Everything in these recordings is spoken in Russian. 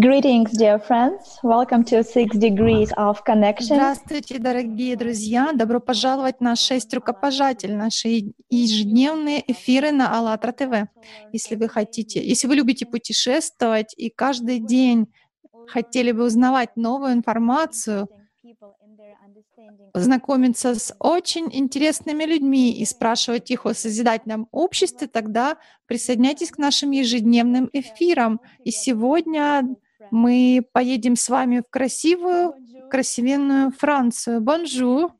Greetings, dear friends. Welcome to Six Degrees of Connection. Здравствуйте, дорогие друзья! Добро пожаловать на шесть рукопожатель, наши ежедневные эфиры на АЛЛАТРА ТВ. Если вы хотите, если вы любите путешествовать и каждый день хотели бы узнавать новую информацию, знакомиться с очень интересными людьми и спрашивать их о созидательном обществе, тогда присоединяйтесь к нашим ежедневным эфирам. И сегодня мы поедем с вами в красивую, красивенную Францию. Bonjour!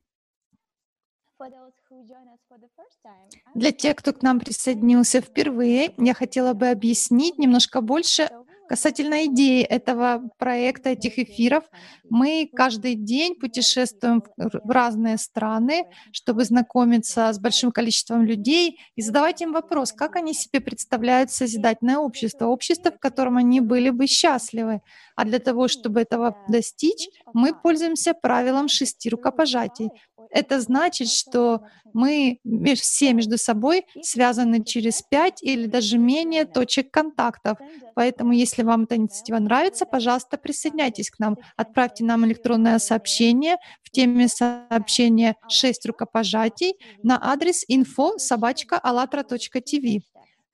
Для тех, кто к нам присоединился впервые, я хотела бы объяснить немножко больше Касательно идеи этого проекта, этих эфиров, мы каждый день путешествуем в разные страны, чтобы знакомиться с большим количеством людей и задавать им вопрос, как они себе представляют созидательное общество, общество, в котором они были бы счастливы. А для того, чтобы этого достичь, мы пользуемся правилом шести рукопожатий. Это значит, что мы все между собой связаны через пять или даже менее точек контактов. Поэтому, если вам эта инициатива нравится, пожалуйста, присоединяйтесь к нам. Отправьте нам электронное сообщение в теме сообщения «6 рукопожатий» на адрес info собачка allatra.tv.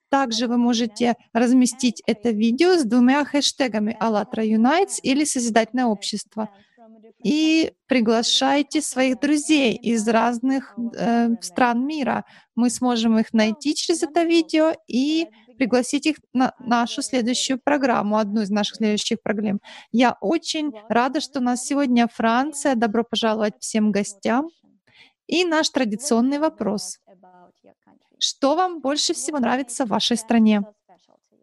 Также вы можете разместить это видео с двумя хэштегами «АЛЛАТРА Unites» или «Созидательное общество» и приглашайте своих друзей из разных э, стран мира. Мы сможем их найти через это видео и пригласить их на нашу следующую программу, одну из наших следующих программ. Я очень рада, что у нас сегодня Франция. Добро пожаловать всем гостям. И наш традиционный вопрос. Что вам больше всего нравится в вашей стране?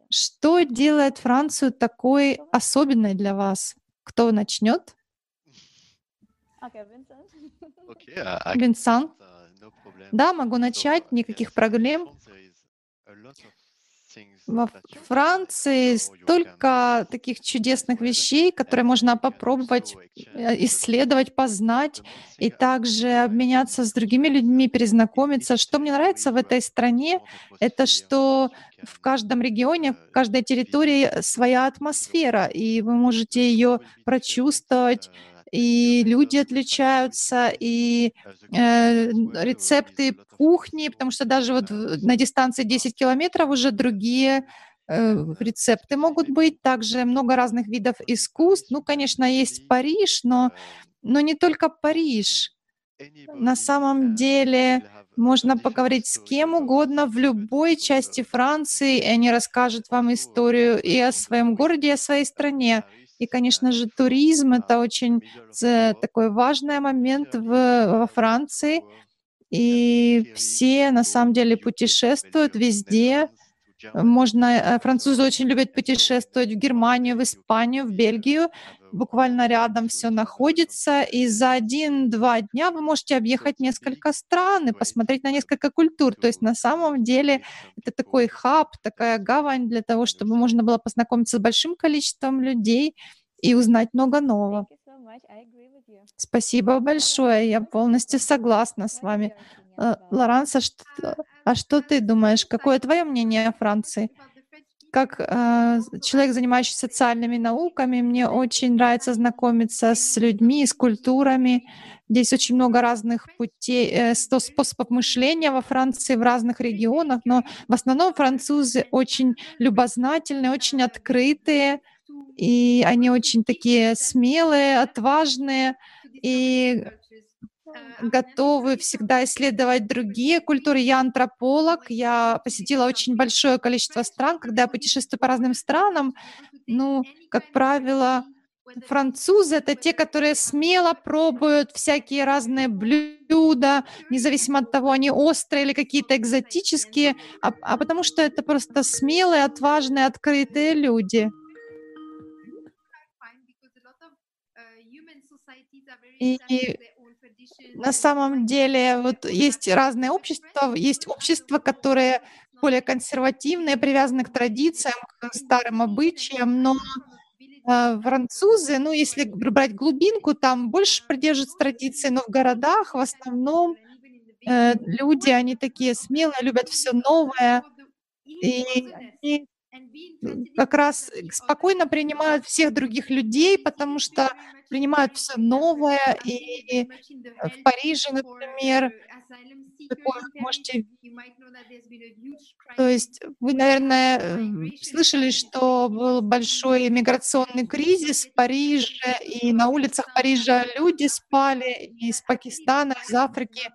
Что делает Францию такой особенной для вас? Кто начнет? Винсан? Да, могу начать, никаких проблем. Во Франции столько таких чудесных вещей, которые можно попробовать, э, исследовать, познать и также обменяться с другими людьми, перезнакомиться. Что мне нравится в этой стране, это что в каждом регионе, в каждой территории своя атмосфера, и вы можете ее прочувствовать, и люди отличаются, и э, рецепты кухни, потому что даже вот на дистанции 10 километров уже другие э, рецепты могут быть, также много разных видов искусств. Ну, конечно, есть Париж, но, но не только Париж. На самом деле можно поговорить с кем угодно в любой части Франции, и они расскажут вам историю и о своем городе, и о своей стране. И, конечно же, туризм — это очень такой важный момент в, во Франции. И все, на самом деле, путешествуют везде. Можно, э, французы очень любят путешествовать в Германию, в Испанию, в Бельгию. Буквально рядом все находится. И за один-два дня вы можете объехать несколько стран и посмотреть на несколько культур. То есть на самом деле это такой хаб, такая гавань для того, чтобы можно было познакомиться с большим количеством людей и узнать много нового. Спасибо большое, я полностью согласна с вами. Э, Лоранса, что, а что ты думаешь? Какое твое мнение о Франции? Как э, человек, занимающийся социальными науками, мне очень нравится знакомиться с людьми, с культурами. Здесь очень много разных путей, э, способов мышления во Франции, в разных регионах, но в основном французы очень любознательные, очень открытые, и они очень такие смелые, отважные и готовы всегда исследовать другие культуры. Я антрополог, я посетила очень большое количество стран. Когда я путешествую по разным странам, ну, как правило, французы — это те, которые смело пробуют всякие разные блюда, независимо от того, они острые или какие-то экзотические, а, а потому что это просто смелые, отважные, открытые люди. И на самом деле вот есть разные общества, есть общества, которые более консервативные, привязаны к традициям, к старым обычаям, но э, французы, ну, если брать глубинку, там больше придерживаются традиции, но в городах в основном э, люди, они такие смелые, любят все новое, и они как раз спокойно принимают всех других людей, потому что принимают все новое. И в Париже, например, можете... То есть вы, наверное, э, слышали, что был большой миграционный кризис в Париже, и на улицах Парижа люди спали из Пакистана, из Африки.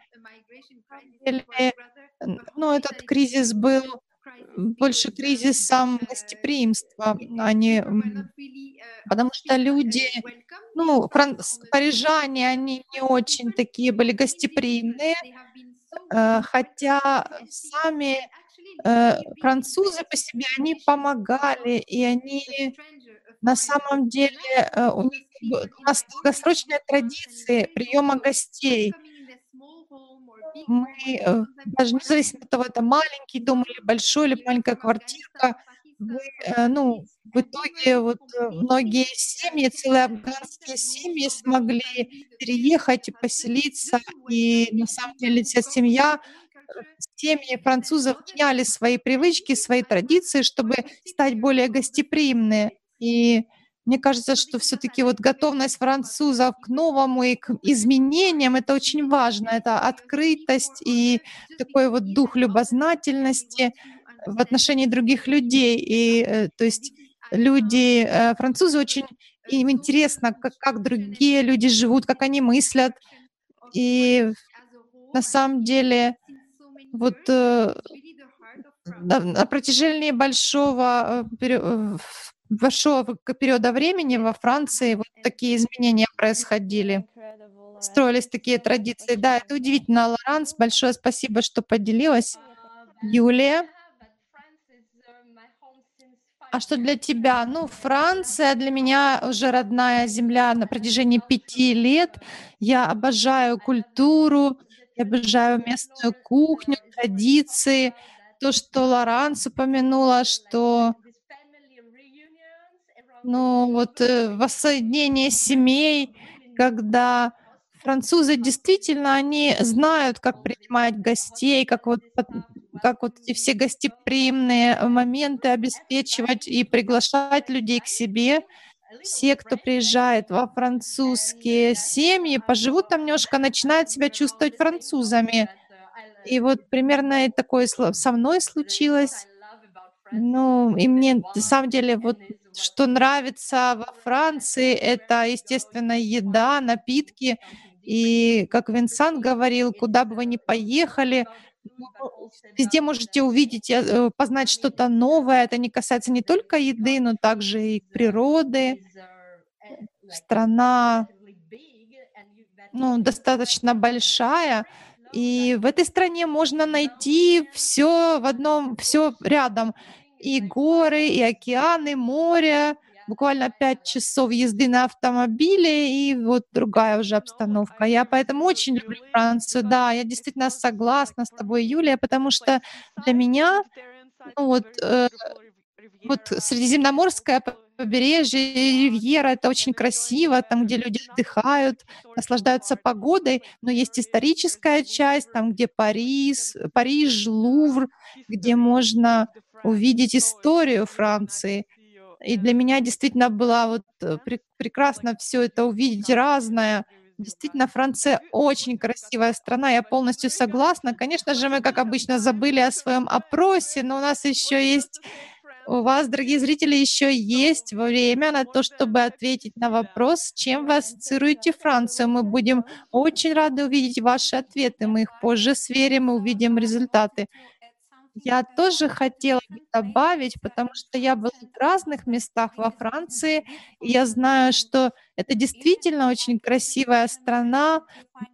Ну, этот кризис был больше кризисом гостеприимства, а не потому что люди, ну, фран... парижане, они не очень такие были гостеприимные, э, хотя сами э, французы по себе, они помогали, и они на самом деле, э, у них у нас долгосрочная традиция приема гостей мы, э, даже независимо от того, это маленький дом или большой, или маленькая квартирка, вы, э, ну, в итоге вот э, многие семьи, целые афганские семьи смогли переехать и поселиться, и на самом деле вся семья, семьи французов меняли свои привычки, свои традиции, чтобы стать более гостеприимные. И мне кажется, что все-таки вот готовность французов к новому и к изменениям это очень важно. Это открытость и такой вот дух любознательности в отношении других людей. И э, то есть люди, э, французы очень им интересно, как, как другие люди живут, как они мыслят. И на самом деле вот э, на протяжении большого большого периода времени во Франции вот такие изменения происходили. Строились такие традиции. Да, это удивительно, Лоранс. Большое спасибо, что поделилась. Юлия. А что для тебя? Ну, Франция для меня уже родная земля на протяжении пяти лет. Я обожаю культуру, я обожаю местную кухню, традиции. То, что Лоранс упомянула, что ну, вот э, воссоединение семей, когда французы действительно, они знают, как принимать гостей, как вот, как вот эти все гостеприимные моменты обеспечивать и приглашать людей к себе. Все, кто приезжает во французские семьи, поживут там немножко, начинают себя чувствовать французами. И вот примерно такое со мной случилось. Ну, и мне на самом деле вот что нравится во Франции, это, естественно, еда, напитки. И, как Винсан говорил, куда бы вы ни поехали, ну, везде можете увидеть, э, познать что-то новое. Это не касается не только еды, но также и природы. Страна ну, достаточно большая, и в этой стране можно найти все в одном, все рядом и горы, и океаны, море, буквально пять часов езды на автомобиле, и вот другая уже обстановка. Я поэтому очень люблю Францию. Да, я действительно согласна с тобой, Юлия, потому что для меня ну, вот, э, вот Средиземноморская побережье, Ривьера, это очень красиво, там, где люди отдыхают, наслаждаются погодой, но есть историческая часть, там, где Париж, Париж, Лувр, где можно увидеть историю Франции. И для меня действительно было вот э, прекрасно все это увидеть разное. Действительно, Франция очень красивая страна, я полностью согласна. Конечно же, мы, как обычно, забыли о своем опросе, но у нас еще есть у вас, дорогие зрители, еще есть время на то, чтобы ответить на вопрос, чем вы ассоциируете Францию. Мы будем очень рады увидеть ваши ответы. Мы их позже сверим и увидим результаты. Я тоже хотела добавить, потому что я была в разных местах во Франции, и я знаю, что это действительно очень красивая страна.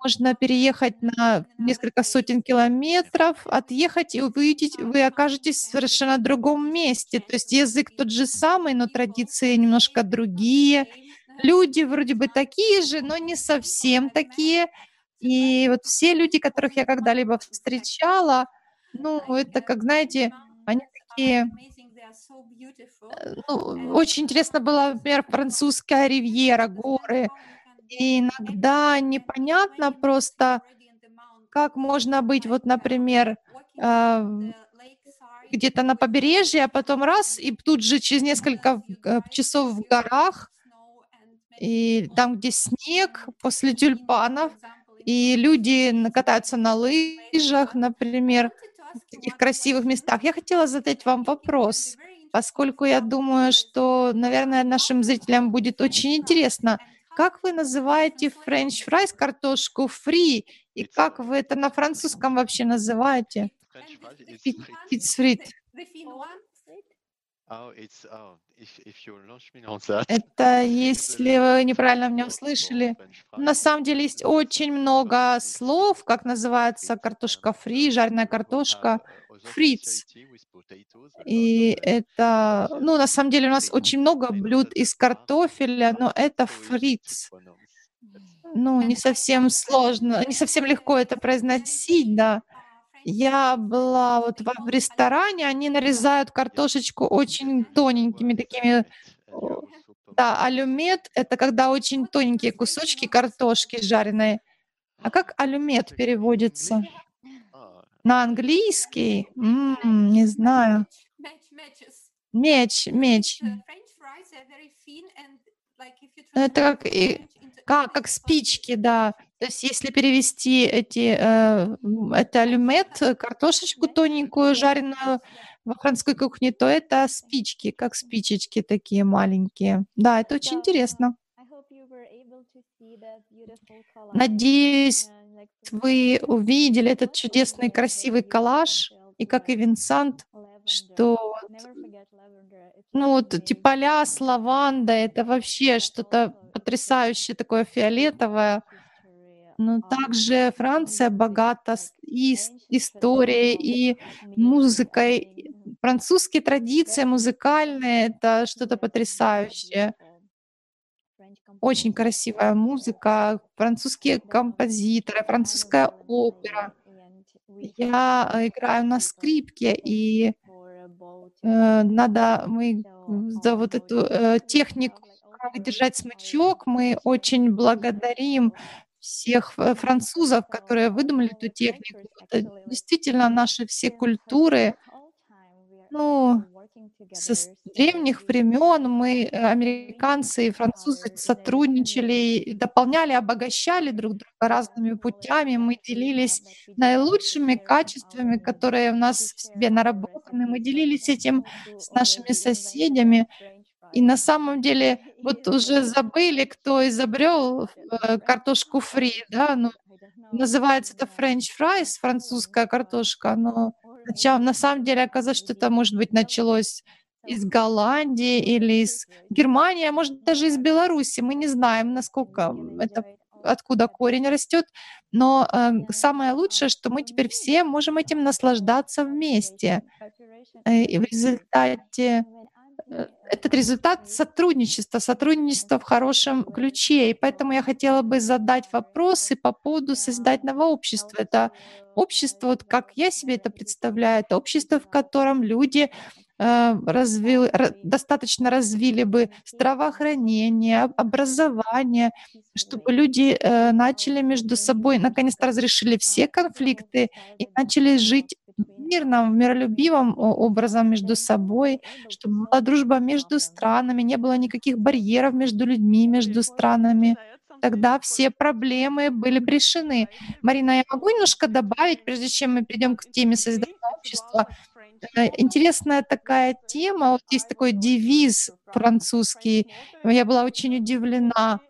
Можно переехать на несколько сотен километров, отъехать, и увидеть, вы окажетесь в совершенно другом месте. То есть язык тот же самый, но традиции немножко другие. Люди вроде бы такие же, но не совсем такие. И вот все люди, которых я когда-либо встречала, ну, это как, знаете, они такие... Э, ну, очень интересно было, например, французская ривьера, горы. И иногда непонятно просто, как можно быть, вот, например, э, где-то на побережье, а потом раз, и тут же через несколько э, часов в горах, и там, где снег, после тюльпанов, и люди катаются на лыжах, например, в таких красивых местах. Я хотела задать вам вопрос, поскольку я думаю, что, наверное, нашим зрителям будет очень интересно, как вы называете french fries, картошку фри, и как вы это на французском вообще называете? Petites frites. Oh, oh, Это, если вы неправильно меня услышали, на самом деле есть очень много слов, как называется картошка фри, жареная картошка, фриц. И это, ну, на самом деле у нас очень много блюд из картофеля, но это фриц. Ну, не совсем сложно, не совсем легко это произносить, да. Я была вот в ресторане, они нарезают картошечку очень тоненькими такими. Да, алюмет — это когда очень тоненькие кусочки картошки жареной. А как алюмет переводится? На английский? М-м, не знаю. Меч, меч. Это как, и, как, как спички, да. То есть если перевести эти, э, это алюмет, э, картошечку тоненькую, жареную во французской кухне, то это спички, как спичечки такие маленькие. Да, это очень интересно. Надеюсь, вы увидели этот чудесный красивый коллаж, и как и Винсант, что ну вот эти поля с лавандой, это вообще что-то потрясающее такое фиолетовое. Но также Франция богата и историей, и музыкой. Французские традиции музыкальные — это что-то потрясающее. Очень красивая музыка, французские композиторы, французская опера. Я э, играю на скрипке, и э, надо мы за вот эту э, технику, держать смычок, мы очень благодарим всех французов, которые выдумали эту технику. Это действительно наши все культуры. Ну, со древних времен мы, э, американцы и французы, сотрудничали, дополняли, обогащали друг друга разными путями. Мы делились наилучшими качествами, которые у нас в себе наработаны. Мы делились этим с нашими соседями. И на самом деле вот уже забыли, кто изобрел э, картошку фри, да, ну, называется это French fries, французская картошка, но на самом деле оказалось, что это, может быть, началось из Голландии или из Германии, а может даже из Беларуси. Мы не знаем, насколько это откуда корень растет. Но э, самое лучшее, что мы теперь все можем этим наслаждаться вместе. Э, и в результате этот результат сотрудничества, сотрудничества в хорошем ключе. И поэтому я хотела бы задать вопросы по поводу создательного общества. Это общество, вот как я себе это представляю, это общество, в котором люди э, развил, достаточно развили бы здравоохранение, образование, чтобы люди э, начали между собой, наконец-то разрешили все конфликты и начали жить мирном, миролюбивом образом между собой, чтобы была дружба между странами, не было никаких барьеров между людьми, между странами. Тогда все проблемы были бы решены. Марина, я могу немножко добавить, прежде чем мы перейдем к теме создания общества? Э, интересная такая тема. Вот есть такой девиз французский. Я была очень удивлена.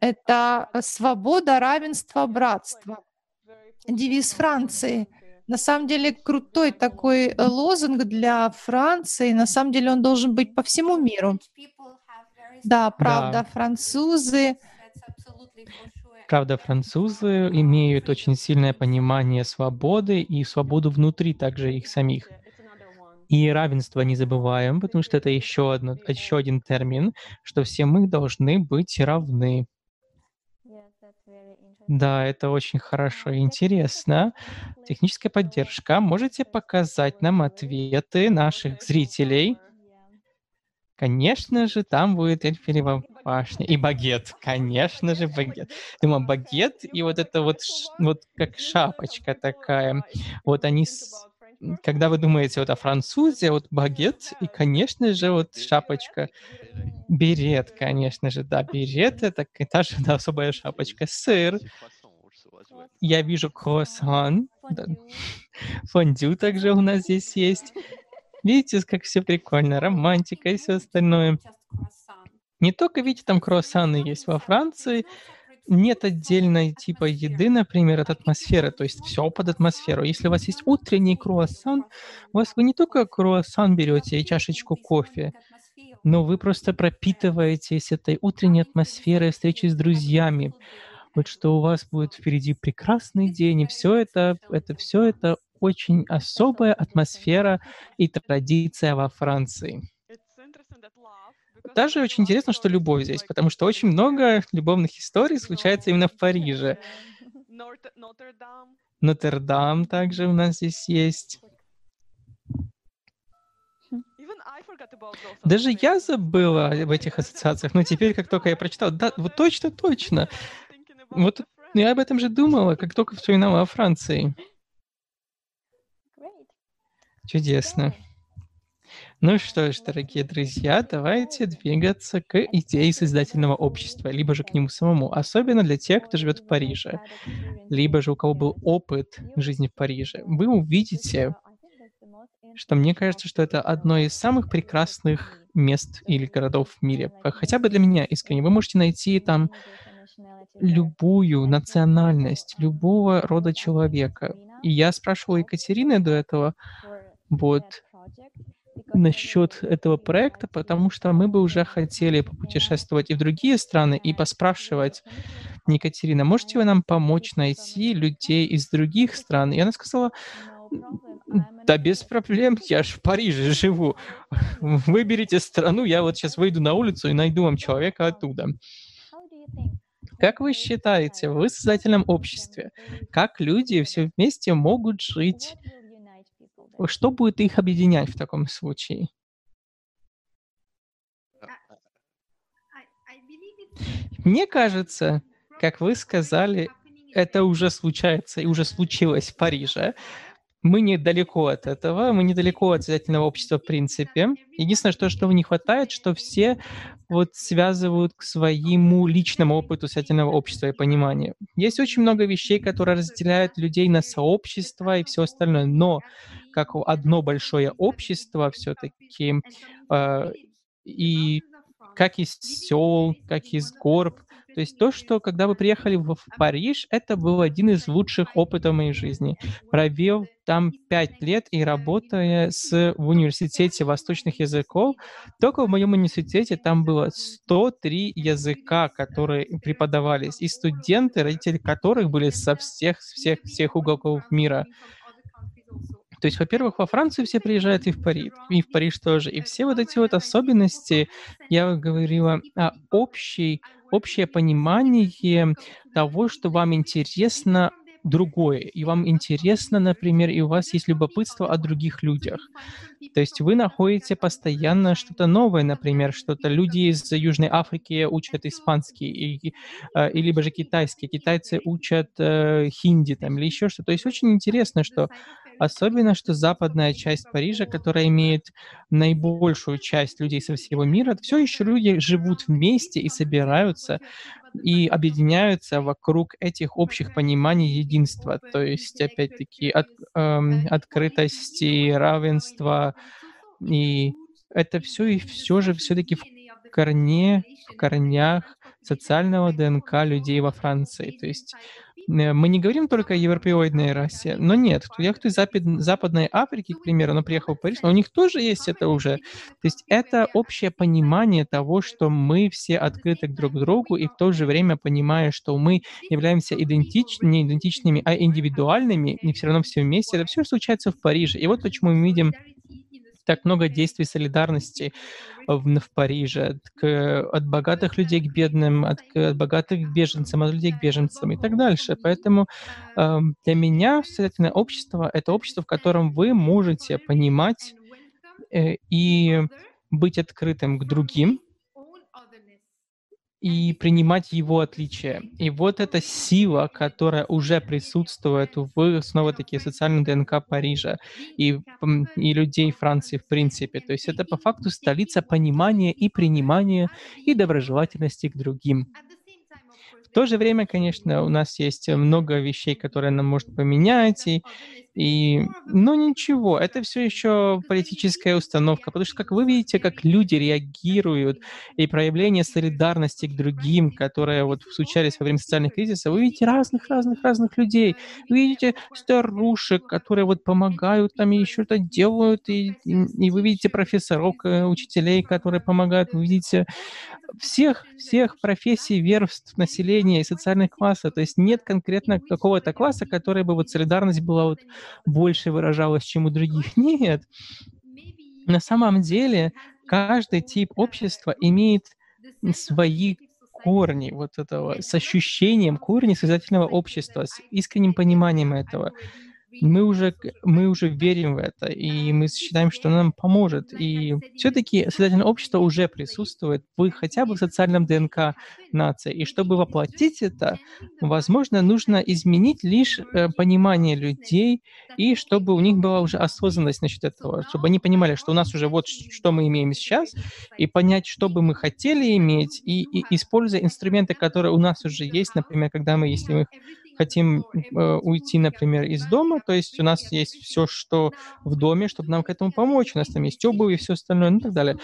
Это свобода, равенство, братство. Девиз Франции. На самом деле крутой такой э, лозунг для Франции. На самом деле он должен быть по всему миру. Да, правда, да. французы. Правда, французы имеют очень сильное понимание свободы и свободу внутри также их самих. И равенство не забываем, потому что это еще, одно, еще один термин, что все мы должны быть равны. Да, это очень хорошо и интересно. Техническая поддержка. Можете показать нам ответы наших зрителей? Конечно же, там будет Эльфирева башня. И багет. Конечно же, багет. Думаю, багет и вот это вот, вот как шапочка такая. Вот они... когда вы думаете вот о французе, вот багет и, конечно же, вот шапочка. Берет, конечно же, да, берет — это та же да, особая шапочка. Сыр. Я вижу круассан. Да. Фондю также у нас здесь есть. Видите, как все прикольно, романтика и все остальное. Не только, видите, там круассаны есть во Франции, нет отдельной типа еды, например, от атмосферы, то есть все под атмосферу. Если у вас есть утренний круассан, у вас вы не только круассан берете и чашечку кофе, но вы просто пропитываетесь этой утренней атмосферой встречи с друзьями. Вот что у вас будет впереди прекрасный день, и все это, это все это очень особая атмосфера и традиция во Франции. Даже очень интересно, что любовь здесь, потому что очень много любовных историй случается именно в Париже. Нотр-Дам также у нас здесь есть. Даже я забыла об этих ассоциациях, но теперь, как только я прочитал, да, вот точно, точно. Вот я об этом же думала, как только вспоминала о Франции. Чудесно. Ну что ж, дорогие друзья, давайте двигаться к идее создательного общества, либо же к нему самому, особенно для тех, кто живет в Париже, либо же у кого был опыт жизни в Париже. Вы увидите, что мне кажется, что это одно из самых прекрасных мест или городов в мире. Хотя бы для меня искренне. Вы можете найти там любую национальность, любого рода человека. И я спрашивал Екатерины до этого, вот, насчет этого проекта, потому что мы бы уже хотели попутешествовать и в другие страны и поспрашивать, Екатерина, можете вы нам помочь найти людей из других стран? И она сказала, да без проблем, я ж в Париже живу. Выберите страну, я вот сейчас выйду на улицу и найду вам человека оттуда. Как вы считаете, в создательном обществе, как люди все вместе могут жить что будет их объединять в таком случае? Мне кажется, как вы сказали, это уже случается и уже случилось в Париже. Мы недалеко от этого, мы недалеко от создательного общества в принципе. Единственное, что, что не хватает, что все вот связывают к своему личному опыту создательного общества и понимания. Есть очень много вещей, которые разделяют людей на сообщества и все остальное, но как одно большое общество все-таки, э, и как из сел, как из горб, то есть то, что когда вы приехали в, Париж, это был один из лучших опытов моей жизни. Провел там пять лет и работая с, в университете восточных языков, только в моем университете там было 103 языка, которые преподавались, и студенты, родители которых были со всех, всех, всех уголков мира. То есть, во-первых, во Францию все приезжают и в Париж, и в Париж тоже. И все вот эти вот особенности, я говорила о общей общее понимание того, что вам интересно другое, и вам интересно, например, и у вас есть любопытство о других людях. То есть вы находите постоянно что-то новое, например, что-то люди из Южной Африки учат испанский, и, э, и либо же китайский, китайцы учат э, хинди там, или еще что-то. То есть очень интересно, что Особенно, что западная часть Парижа, которая имеет наибольшую часть людей со всего мира, все еще люди живут вместе и собираются и объединяются вокруг этих общих пониманий единства. То есть, опять-таки, от, эм, открытости, равенства. И это все и все же все-таки в корне, в корнях социального ДНК людей во Франции. То есть мы не говорим только о европеоидной расе, но нет, я кто из Запад, Западной Африки, к примеру, он приехал в Париж, но у них тоже есть это уже. То есть это общее понимание того, что мы все открыты друг к другу, и в то же время понимая, что мы являемся идентич... не идентичными, а индивидуальными, и все равно все вместе. Это все случается в Париже. И вот почему мы видим так много действий солидарности в, в Париже, к, от богатых людей к бедным, от, от богатых к беженцам, от людей к беженцам и так дальше. Поэтому э, для меня социальное общество — это общество, в котором вы можете понимать э, и быть открытым к другим, и принимать его отличия. И вот эта сила, которая уже присутствует в снова-таки социальном ДНК Парижа и, и людей Франции в принципе. То есть это по факту столица понимания и принимания и доброжелательности к другим. В то же время, конечно, у нас есть много вещей, которые нам может поменять, и, и, ну ничего, это все еще политическая установка, потому что, как вы видите, как люди реагируют, и проявление солидарности к другим, которые вот случались во время социальных кризисов, вы видите разных-разных-разных людей. Вы видите старушек, которые вот помогают там и еще что-то делают, и, и, вы видите профессоров, э, учителей, которые помогают, вы видите всех, всех профессий, верств, населения и социальных классов. То есть нет конкретно какого-то класса, который бы вот солидарность была вот больше выражалась, чем у других. Нет. На самом деле каждый тип общества имеет свои корни вот этого, с ощущением корни создательного общества, с искренним пониманием этого мы уже, мы уже верим в это, и мы считаем, что нам поможет. И все-таки социальное общество уже присутствует в хотя бы в социальном ДНК нации. И чтобы воплотить это, возможно, нужно изменить лишь э, понимание людей, и чтобы у них была уже осознанность насчет этого, чтобы они понимали, что у нас уже вот что мы имеем сейчас, и понять, что бы мы хотели иметь, и, и используя инструменты, которые у нас уже есть, например, когда мы, если мы хотим э, уйти, например, из дома, то есть у нас есть все, что в доме, чтобы нам к этому помочь, у нас там есть обувь и все остальное, ну и так далее.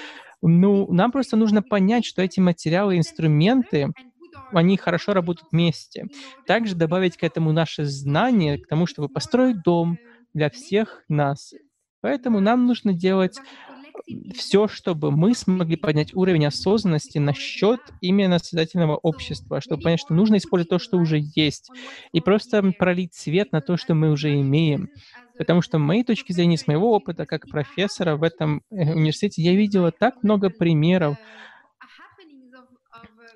Ну, нам просто нужно понять, что эти материалы, инструменты, они хорошо работают вместе. Также добавить к этому наше знание, к тому, чтобы построить дом для всех нас. Поэтому нам нужно делать все, чтобы мы смогли поднять уровень осознанности насчет именно создательного общества, чтобы понять, что нужно использовать то, что уже есть, и просто пролить свет на то, что мы уже имеем. Потому что, моей точки зрения, с моего опыта как профессора в этом э, университете, я видела так много примеров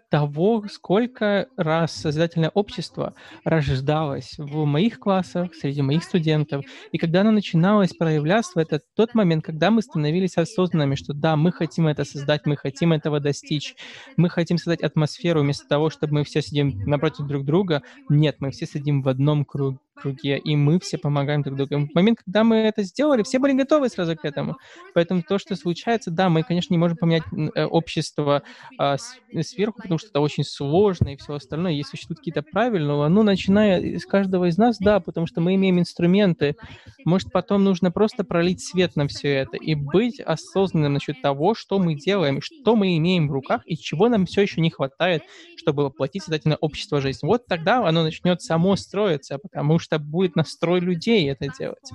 того, сколько раз создательное общество рождалось в моих классах, среди моих студентов. И когда оно начиналось проявляться, это тот момент, когда мы становились осознанными, что да, мы хотим это создать, мы хотим этого достичь, мы хотим создать атмосферу вместо того, чтобы мы все сидим напротив друг друга. Нет, мы все сидим в одном круге круге, и мы все помогаем друг другу. В момент, когда мы это сделали, все были готовы сразу к этому. Поэтому то, что случается, да, мы, конечно, не можем поменять э, общество а, сверху, потому что это очень сложно и все остальное. Если существуют какие-то правила, но ну, начиная с каждого из нас, да, потому что мы имеем инструменты. Может, потом нужно просто пролить свет на все это и быть осознанным насчет того, что мы делаем, что мы имеем в руках и чего нам все еще не хватает, чтобы воплотить создательное общество жизнь. Вот тогда оно начнет само строиться, потому что что будет настрой людей это делать.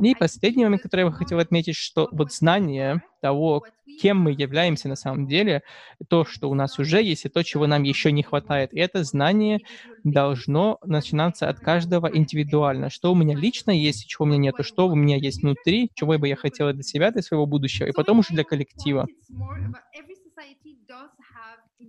И последний момент, который я бы хотел отметить, что вот знание того, кем мы являемся на самом деле, то, что у нас уже есть, и то, чего нам еще не хватает. И это знание должно начинаться от каждого индивидуально. Что у меня лично есть, чего у меня нет, что у меня есть внутри, чего бы я хотела для себя, для своего будущего, и потом уже для коллектива.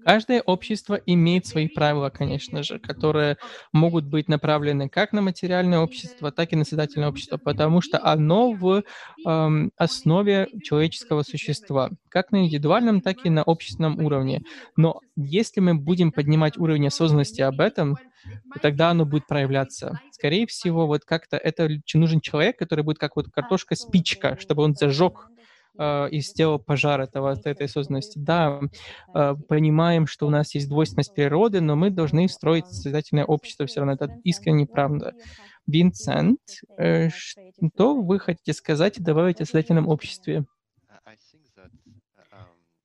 Каждое общество имеет свои правила, конечно же, которые могут быть направлены как на материальное общество, так и на создательное общество, потому что оно в э, основе человеческого существа, как на индивидуальном, так и на общественном уровне. Но если мы будем поднимать уровень осознанности об этом, то тогда оно будет проявляться. Скорее всего, вот как-то это нужен человек, который будет как вот картошка-спичка, чтобы он зажег э, и сделал пожар этого, этой осознанности. Да, э, понимаем, что у нас есть двойственность природы, но мы должны строить созидательное общество все равно. Это искренне правда. Винсент, э, что вы хотите сказать и добавить о создательном обществе?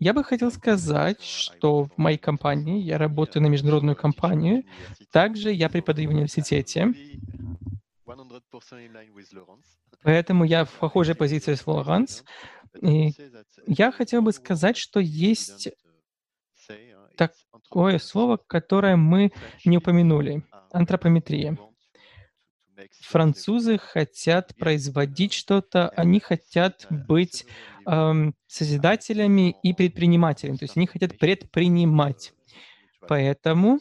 Я бы хотел сказать, что в моей компании, я работаю на международную компанию, также я преподаю в университете, поэтому я в похожей позиции с Лоранс. И я хотел бы сказать, что есть такое слово, которое мы не упомянули — антропометрия. Французы хотят производить что-то, они хотят быть эм, созидателями и предпринимателями, то есть они хотят предпринимать. Поэтому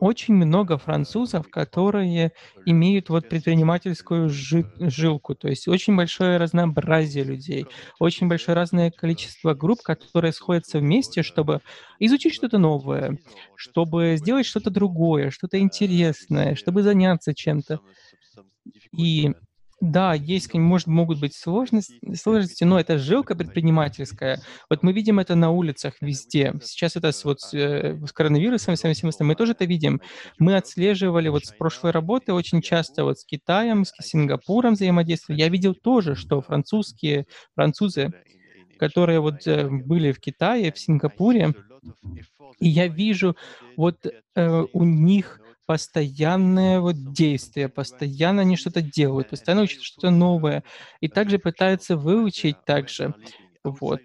очень много французов, которые имеют вот предпринимательскую жи- жилку, то есть очень большое разнообразие людей, очень большое разное количество групп, которые сходятся вместе, чтобы изучить что-то новое, чтобы сделать что-то другое, что-то интересное, чтобы заняться чем-то. И да, есть, может, могут быть сложности, сложности, но это жилка предпринимательская. Вот мы видим это на улицах везде. Сейчас это с, вот, с, э, с коронавирусом, с всем остальным, мы тоже это видим. Мы отслеживали вот с прошлой работы очень часто вот с Китаем, с Сингапуром взаимодействие. Я видел тоже, что французские, французы, которые вот э, были в Китае, в Сингапуре, и я вижу вот э, у них постоянное вот действие, постоянно они что-то делают, постоянно учат что-то новое, и также пытаются выучить также. вот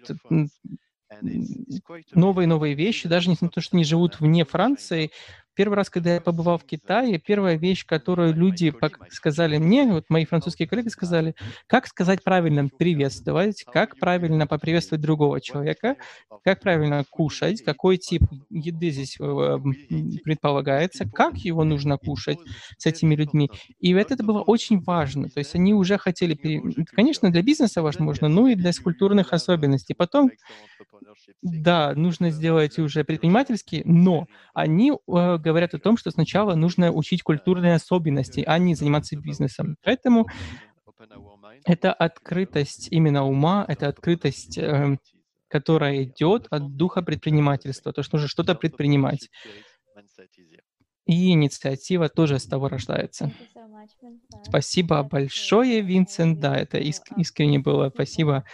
новые-новые вещи, даже несмотря на то, что они живут вне Франции, Первый раз, когда я побывал в Китае, первая вещь, которую люди сказали мне, вот мои французские коллеги сказали, как сказать правильно приветствовать, как правильно поприветствовать другого человека, как правильно кушать, какой тип еды здесь э, предполагается, как его нужно кушать с этими людьми. И это было очень важно. То есть они уже хотели... Конечно, для бизнеса возможно, но и для культурных особенностей. Потом, да, нужно сделать уже предпринимательские, но они э, говорят о том, что сначала нужно учить культурные особенности, а не заниматься бизнесом. Поэтому это открытость именно ума, это открытость, э, которая идет от духа предпринимательства, то, что нужно что-то предпринимать. И инициатива тоже с того рождается. Спасибо большое, Винсент. Да, это иск- искренне было. Спасибо.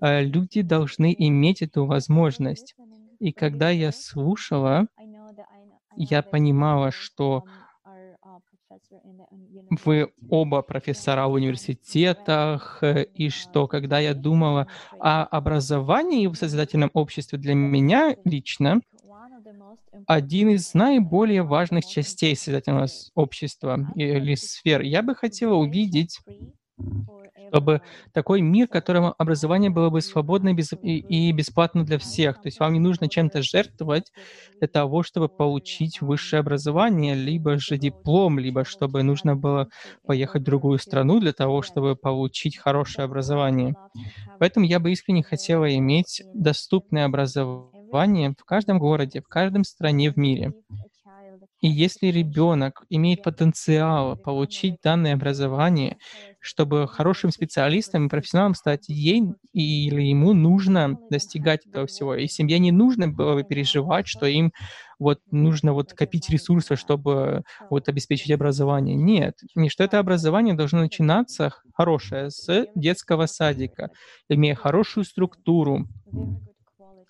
Э, люди должны иметь эту возможность. И когда я слушала, я понимала, что вы оба профессора в университетах, э, и что, когда я думала о образовании в созидательном обществе, для меня лично один из наиболее важных частей созидательного общества или сфер. Я бы хотела увидеть чтобы такой мир, в котором образование было бы свободно и бесплатно для всех. То есть вам не нужно чем-то жертвовать для того, чтобы получить высшее образование, либо же диплом, либо чтобы нужно было поехать в другую страну для того, чтобы получить хорошее образование. Поэтому я бы искренне хотела иметь доступное образование в каждом городе, в каждом стране в мире. И если ребенок имеет потенциал получить данное образование, чтобы хорошим специалистом и профессионалом стать ей или ему нужно достигать этого всего. И семье не нужно было бы переживать, что им вот нужно вот копить ресурсы, чтобы вот обеспечить образование. Нет, не что это образование должно начинаться хорошее с детского садика, имея хорошую структуру,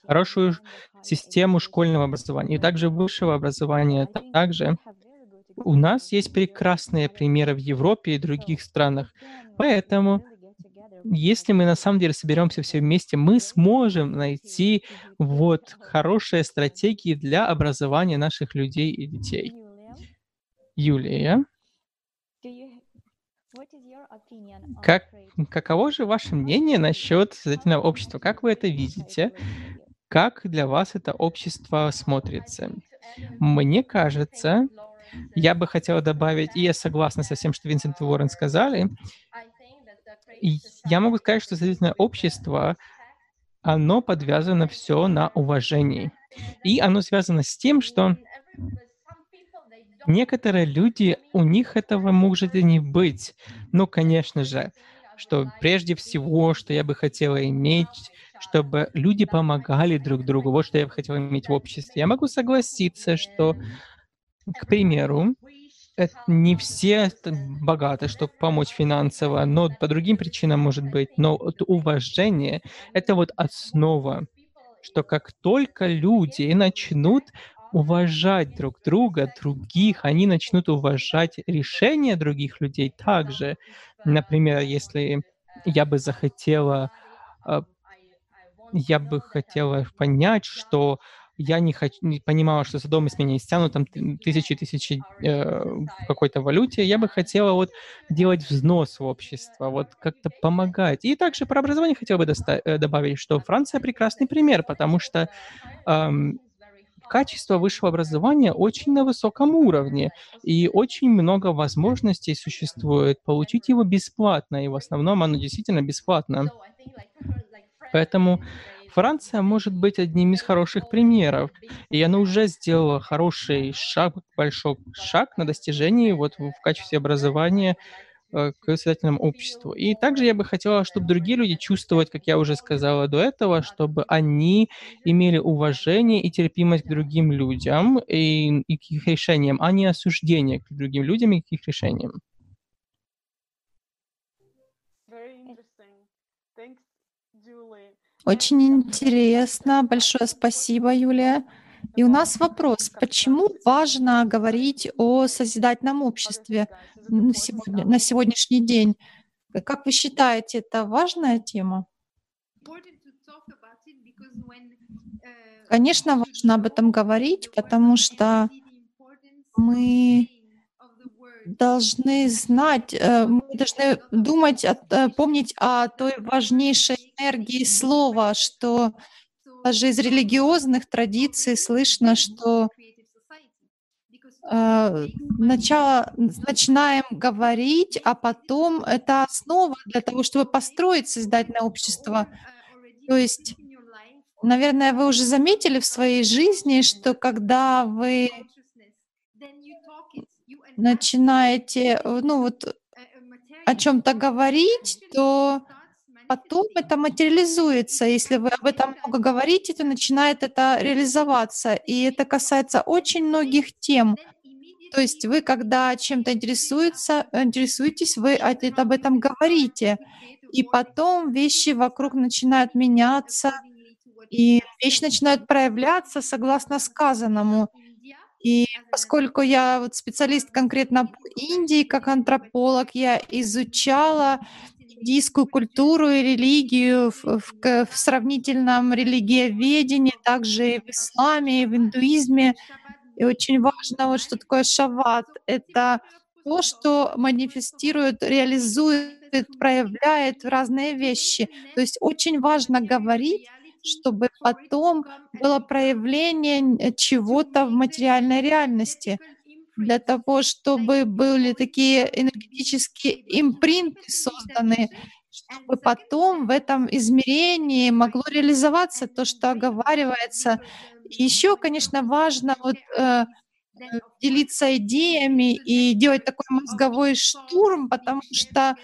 хорошую систему школьного образования и также высшего образования. Также у нас есть прекрасные примеры в Европе и других странах. Поэтому, если мы на самом деле соберемся все вместе, мы сможем найти вот хорошие стратегии для образования наших людей и детей. Юлия, как, каково же ваше мнение насчет создательного общества? Как вы это видите? Как для вас это общество смотрится? Мне кажется, я бы хотела добавить, и я согласна со всем, что Винсент и Уоррен сказали, я могу сказать, что создательное общество, оно подвязано все на уважении. И оно связано с тем, что некоторые люди, у них этого может и не быть. Ну, конечно же, что прежде всего, что я бы хотела иметь, чтобы люди помогали друг другу. Вот что я бы хотела иметь в обществе. Я могу согласиться, что, к примеру, не все богаты, чтобы помочь финансово, но по другим причинам может быть. Но вот уважение — это вот основа, что как только люди начнут уважать друг друга, других, они начнут уважать решения других людей также. Например, если я бы захотела, а, я бы хотела понять, что я не, хочу, не понимала, что Содом с меня стянут там тысячи-тысячи э, в какой-то валюте, я бы хотела вот делать взнос в общество, вот как-то помогать. И также про образование хотела бы доста- э, добавить, что Франция прекрасный пример, потому что эм, качество высшего образования очень на высоком уровне, и очень много возможностей существует получить его бесплатно, и в основном оно действительно бесплатно. Поэтому Франция может быть одним из хороших примеров, и она уже сделала хороший шаг, большой шаг на достижении вот в качестве образования Э, к созидательному обществу. И также я бы хотела, чтобы другие люди чувствовать, как я уже сказала до этого, чтобы они имели уважение и терпимость к другим людям и, и к их решениям, а не осуждение к другим людям и к их решениям. Очень интересно. Большое спасибо, Юлия. И у нас вопрос, почему важно говорить о созидательном обществе на, сегодня, на сегодняшний день? Как вы считаете, это важная тема? Конечно, важно об этом говорить, потому что мы должны знать, э, мы должны думать, э, помнить о той важнейшей энергии слова, что даже из религиозных традиций слышно, что э, начало, начинаем говорить, а потом это основа для того, чтобы построить создательное общество. То есть, наверное, вы уже заметили в своей жизни, что когда вы начинаете, ну вот, о чем-то говорить, то потом это материализуется. Если вы об этом много говорите, то начинает это реализоваться. И это касается очень многих тем. То есть вы, когда чем-то интересуется, интересуетесь, вы об этом говорите. И потом вещи вокруг начинают меняться, и вещи начинают проявляться согласно сказанному. И поскольку я вот специалист конкретно по Индии, как антрополог, я изучала индийскую культуру и религию в, в, в сравнительном религиоведении, также и в исламе, и в индуизме. И очень важно, вот что такое шават. Это то, что манифестирует, реализует, проявляет разные вещи. То есть очень важно говорить, чтобы потом было проявление чего-то в материальной реальности для того, чтобы были такие энергетические импринты созданы, чтобы потом в этом измерении могло реализоваться то, что оговаривается. И еще, конечно, важно вот, э, э, делиться идеями и делать такой мозговой штурм, потому что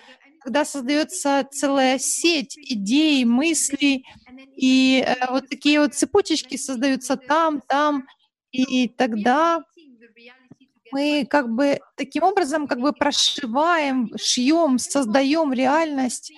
когда создается целая сеть идей, мыслей, и э, вот такие вот цепочечки создаются там, там, и тогда мы как бы таким образом как бы прошиваем, шьем, создаем реальность.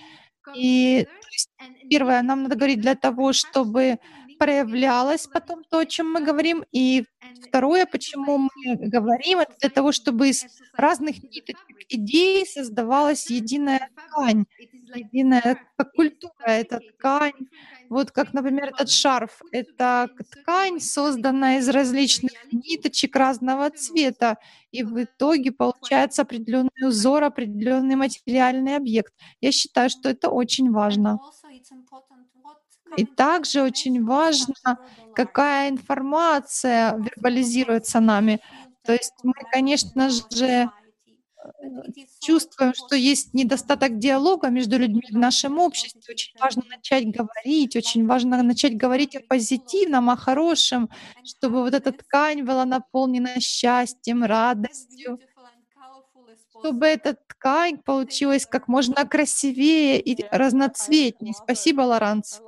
И есть, первое, нам надо говорить для того, чтобы проявлялось потом то, о чем мы говорим. И второе, почему мы говорим, это для того, чтобы из разных ниточек идей создавалась единая ткань, единая культура, это ткань. Вот как, например, этот шарф. Это ткань, созданная из различных ниточек разного цвета. И в итоге получается определенный узор, определенный материальный объект. Я считаю, что это очень важно. И также очень важно, какая информация вербализируется нами. То есть мы, конечно же, э, чувствуем, что есть недостаток диалога между людьми в нашем обществе. Очень важно начать говорить, очень важно начать говорить о позитивном, о хорошем, чтобы вот эта ткань была наполнена счастьем, радостью, чтобы эта ткань получилась как можно красивее и разноцветнее. Спасибо, Лоранс.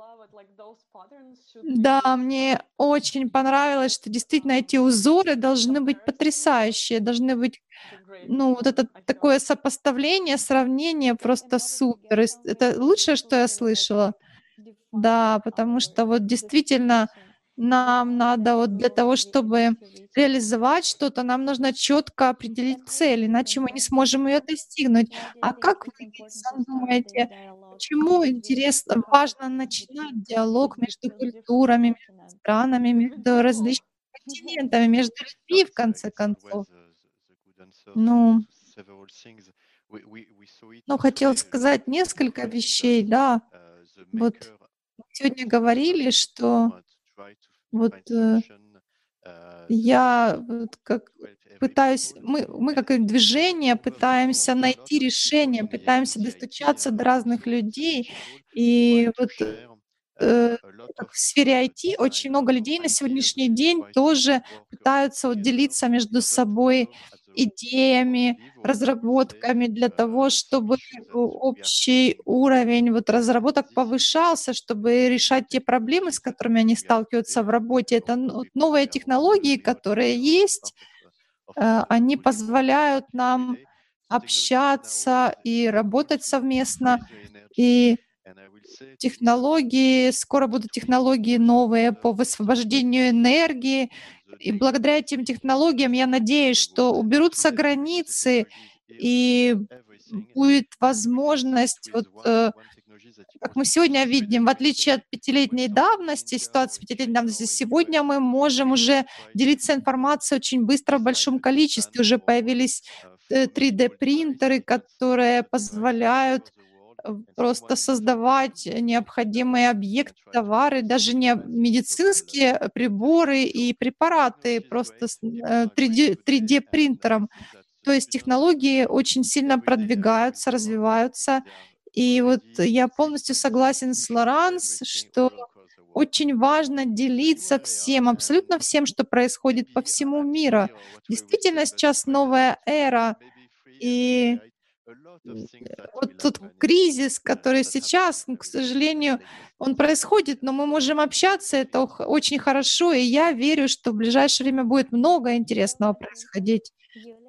Да, мне очень понравилось, что действительно эти узоры должны быть потрясающие, должны быть, ну, вот это такое сопоставление, сравнение просто супер. Это лучшее, что я слышала. Да, потому что вот действительно нам надо вот для того, чтобы реализовать что-то, нам нужно четко определить цель, иначе мы не сможем ее достигнуть. А как вы думаете, почему интересно, важно начинать диалог между культурами, между странами, между различными континентами, между людьми, в конце концов? Ну, ну, хотел сказать несколько вещей, да. Вот сегодня говорили, что вот э, я вот как пытаюсь, мы, мы как движение пытаемся найти решение, пытаемся достучаться до разных людей. И вот э, в сфере IT очень много людей на сегодняшний день тоже пытаются вот делиться между собой идеями, разработками для того, чтобы общий уровень вот разработок повышался, чтобы решать те проблемы, с которыми они сталкиваются в работе. Это новые технологии, которые есть, э, они позволяют нам общаться и работать совместно. И технологии, скоро будут технологии новые по высвобождению энергии, и благодаря этим технологиям я надеюсь, что уберутся границы и будет возможность, вот, э, как мы сегодня видим, в отличие от пятилетней давности, ситуации пятилетней давности, сегодня мы можем уже делиться информацией очень быстро в большом количестве. Уже появились 3D-принтеры, э, которые позволяют просто создавать необходимые объекты, товары, даже не медицинские приборы и препараты, просто 3D, 3D принтером. То есть технологии очень сильно продвигаются, развиваются. И вот я полностью согласен с Лоранс, что очень важно делиться всем, абсолютно всем, что происходит по всему миру. Действительно, сейчас новая эра, и вот тот кризис, который сейчас, к сожалению, он происходит, но мы можем общаться, это очень хорошо, и я верю, что в ближайшее время будет много интересного происходить.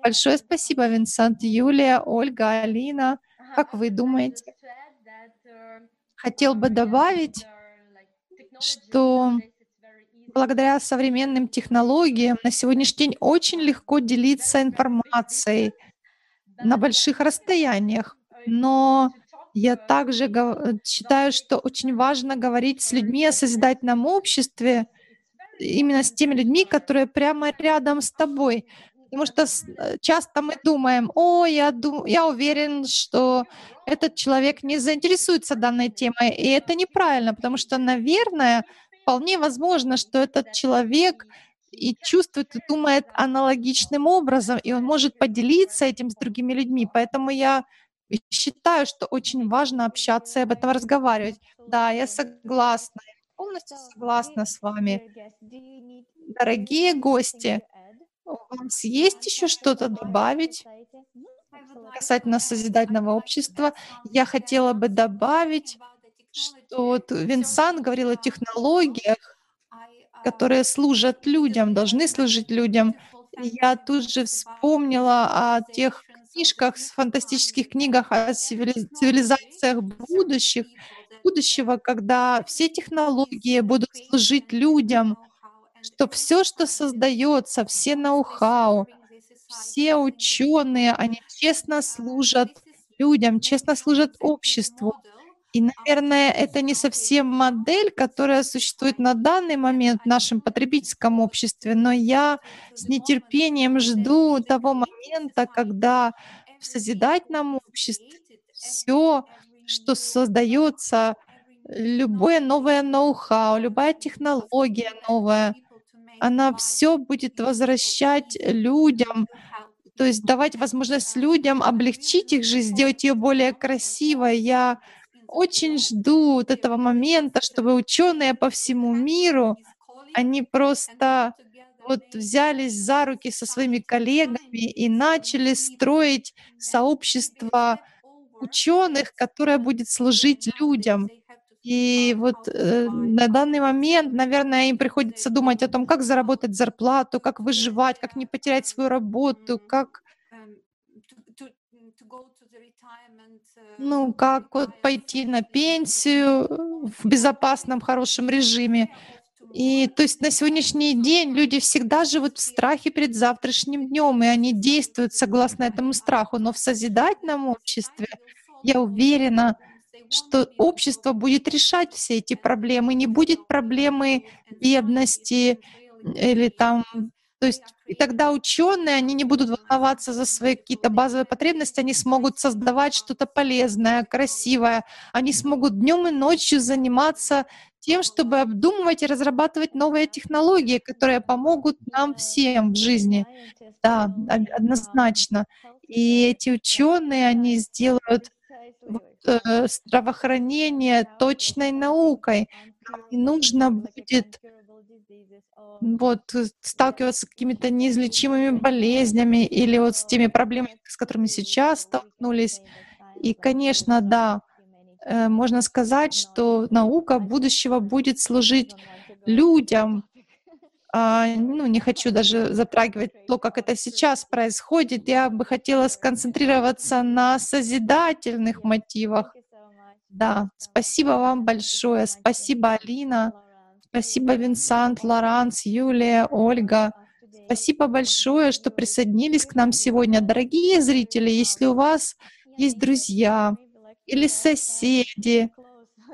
Большое спасибо, Винсент, Юлия, Ольга, Алина. Как вы думаете? Хотел бы добавить, что благодаря современным технологиям на сегодняшний день очень легко делиться информацией, на больших расстояниях. Но я также считаю, что очень важно говорить с людьми о созидательном обществе, именно с теми людьми, которые прямо рядом с тобой. Потому что э, часто мы думаем, о, я, дум, я уверен, что этот человек не заинтересуется данной темой. И это неправильно, потому что, наверное, вполне возможно, что этот человек и чувствует и думает аналогичным образом, и он может поделиться этим с другими людьми. Поэтому я считаю, что очень важно общаться и об этом разговаривать. Да, я согласна, полностью согласна с вами. Дорогие гости, у вас есть еще что-то добавить касательно созидательного общества? Я хотела бы добавить, что вот Винсан говорил о технологиях, которые служат людям, должны служить людям. Я тут же вспомнила о тех книжках, фантастических книгах о цивилизациях будущих, будущего, когда все технологии будут служить людям, что все, что создается, все ноу-хау, все ученые, они честно служат людям, честно служат обществу. И, наверное, это не совсем модель, которая существует на данный момент в нашем потребительском обществе, но я с нетерпением жду того момента, когда в созидательном обществе все, что создается, любое новое ноу-хау, любая технология новая, она все будет возвращать людям, то есть давать возможность людям облегчить их жизнь, сделать ее более красивой. Я очень жду вот этого момента, чтобы ученые по всему миру, они просто вот взялись за руки со своими коллегами и начали строить сообщество ученых, которое будет служить людям. И вот э, на данный момент, наверное, им приходится думать о том, как заработать зарплату, как выживать, как не потерять свою работу, как ну, как вот пойти на пенсию в безопасном, хорошем режиме. И то есть на сегодняшний день люди всегда живут в страхе перед завтрашним днем, и они действуют согласно этому страху. Но в созидательном обществе я уверена, что общество будет решать все эти проблемы, не будет проблемы бедности или там То есть и тогда ученые, они не будут волноваться за свои какие-то базовые потребности, они смогут создавать что-то полезное, красивое, они смогут днем и ночью заниматься тем, чтобы обдумывать и разрабатывать новые технологии, которые помогут нам всем в жизни. Да, однозначно. И эти ученые, они сделают э, здравоохранение точной наукой. Нам не нужно будет вот, сталкиваться с какими-то неизлечимыми болезнями или вот с теми проблемами, с которыми сейчас столкнулись. И, конечно, да, э, можно сказать, что наука будущего будет служить людям. А, ну, не хочу даже затрагивать то, как это сейчас происходит. Я бы хотела сконцентрироваться на созидательных мотивах. Да, спасибо вам большое. Спасибо, Алина. Спасибо, Винсант, Лоранс, Юлия, Ольга. Спасибо большое, что присоединились к нам сегодня. Дорогие зрители, если у вас есть друзья или соседи,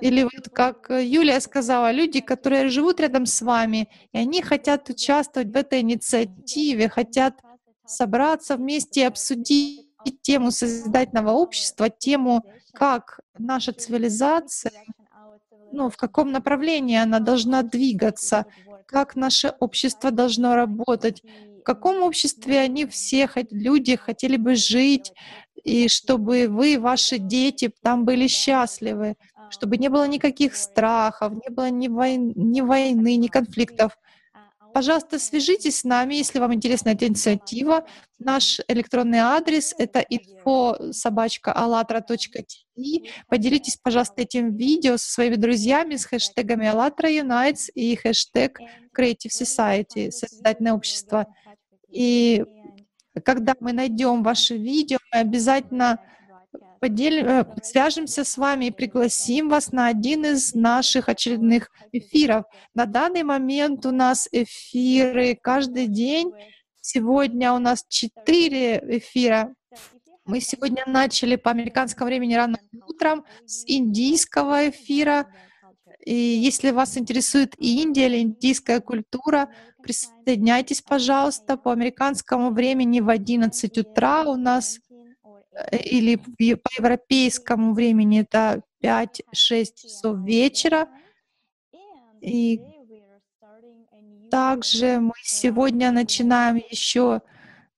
или вот как Юлия сказала, люди, которые живут рядом с вами, и они хотят участвовать в этой инициативе, хотят собраться вместе и обсудить тему созидательного общества, тему, как наша цивилизация ну, в каком направлении она должна двигаться, как наше общество должно работать, в каком обществе они все, люди хотели бы жить, и чтобы вы, ваши дети там были счастливы, чтобы не было никаких страхов, не было ни, войн, ни войны, ни конфликтов. Пожалуйста, свяжитесь с нами, если вам интересна эта инициатива. Наш электронный адрес — это info Поделитесь, пожалуйста, этим видео со своими друзьями с хэштегами АЛЛАТРА Unites и хэштег Creative Society, Созидательное общество. И когда мы найдем ваше видео, мы обязательно поделим, э, свяжемся с вами и пригласим вас на один из наших очередных эфиров. На данный момент у нас эфиры каждый день. Сегодня у нас четыре эфира. Мы сегодня начали по американскому времени рано утром с индийского эфира. И если вас интересует Индия или индийская культура, присоединяйтесь, пожалуйста, по американскому времени в 11 утра у нас или по европейскому времени это 5-6 часов вечера. И также мы сегодня начинаем еще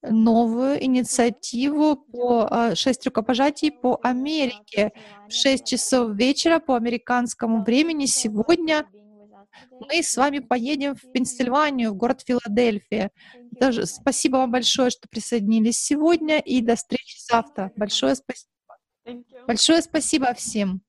новую инициативу по 6 рукопожатий по Америке. В 6 часов вечера по американскому времени сегодня мы с вами поедем в Пенсильванию, в город Филадельфия. Даже спасибо вам большое, что присоединились сегодня, и до встречи завтра. Большое спасибо. Большое спасибо всем.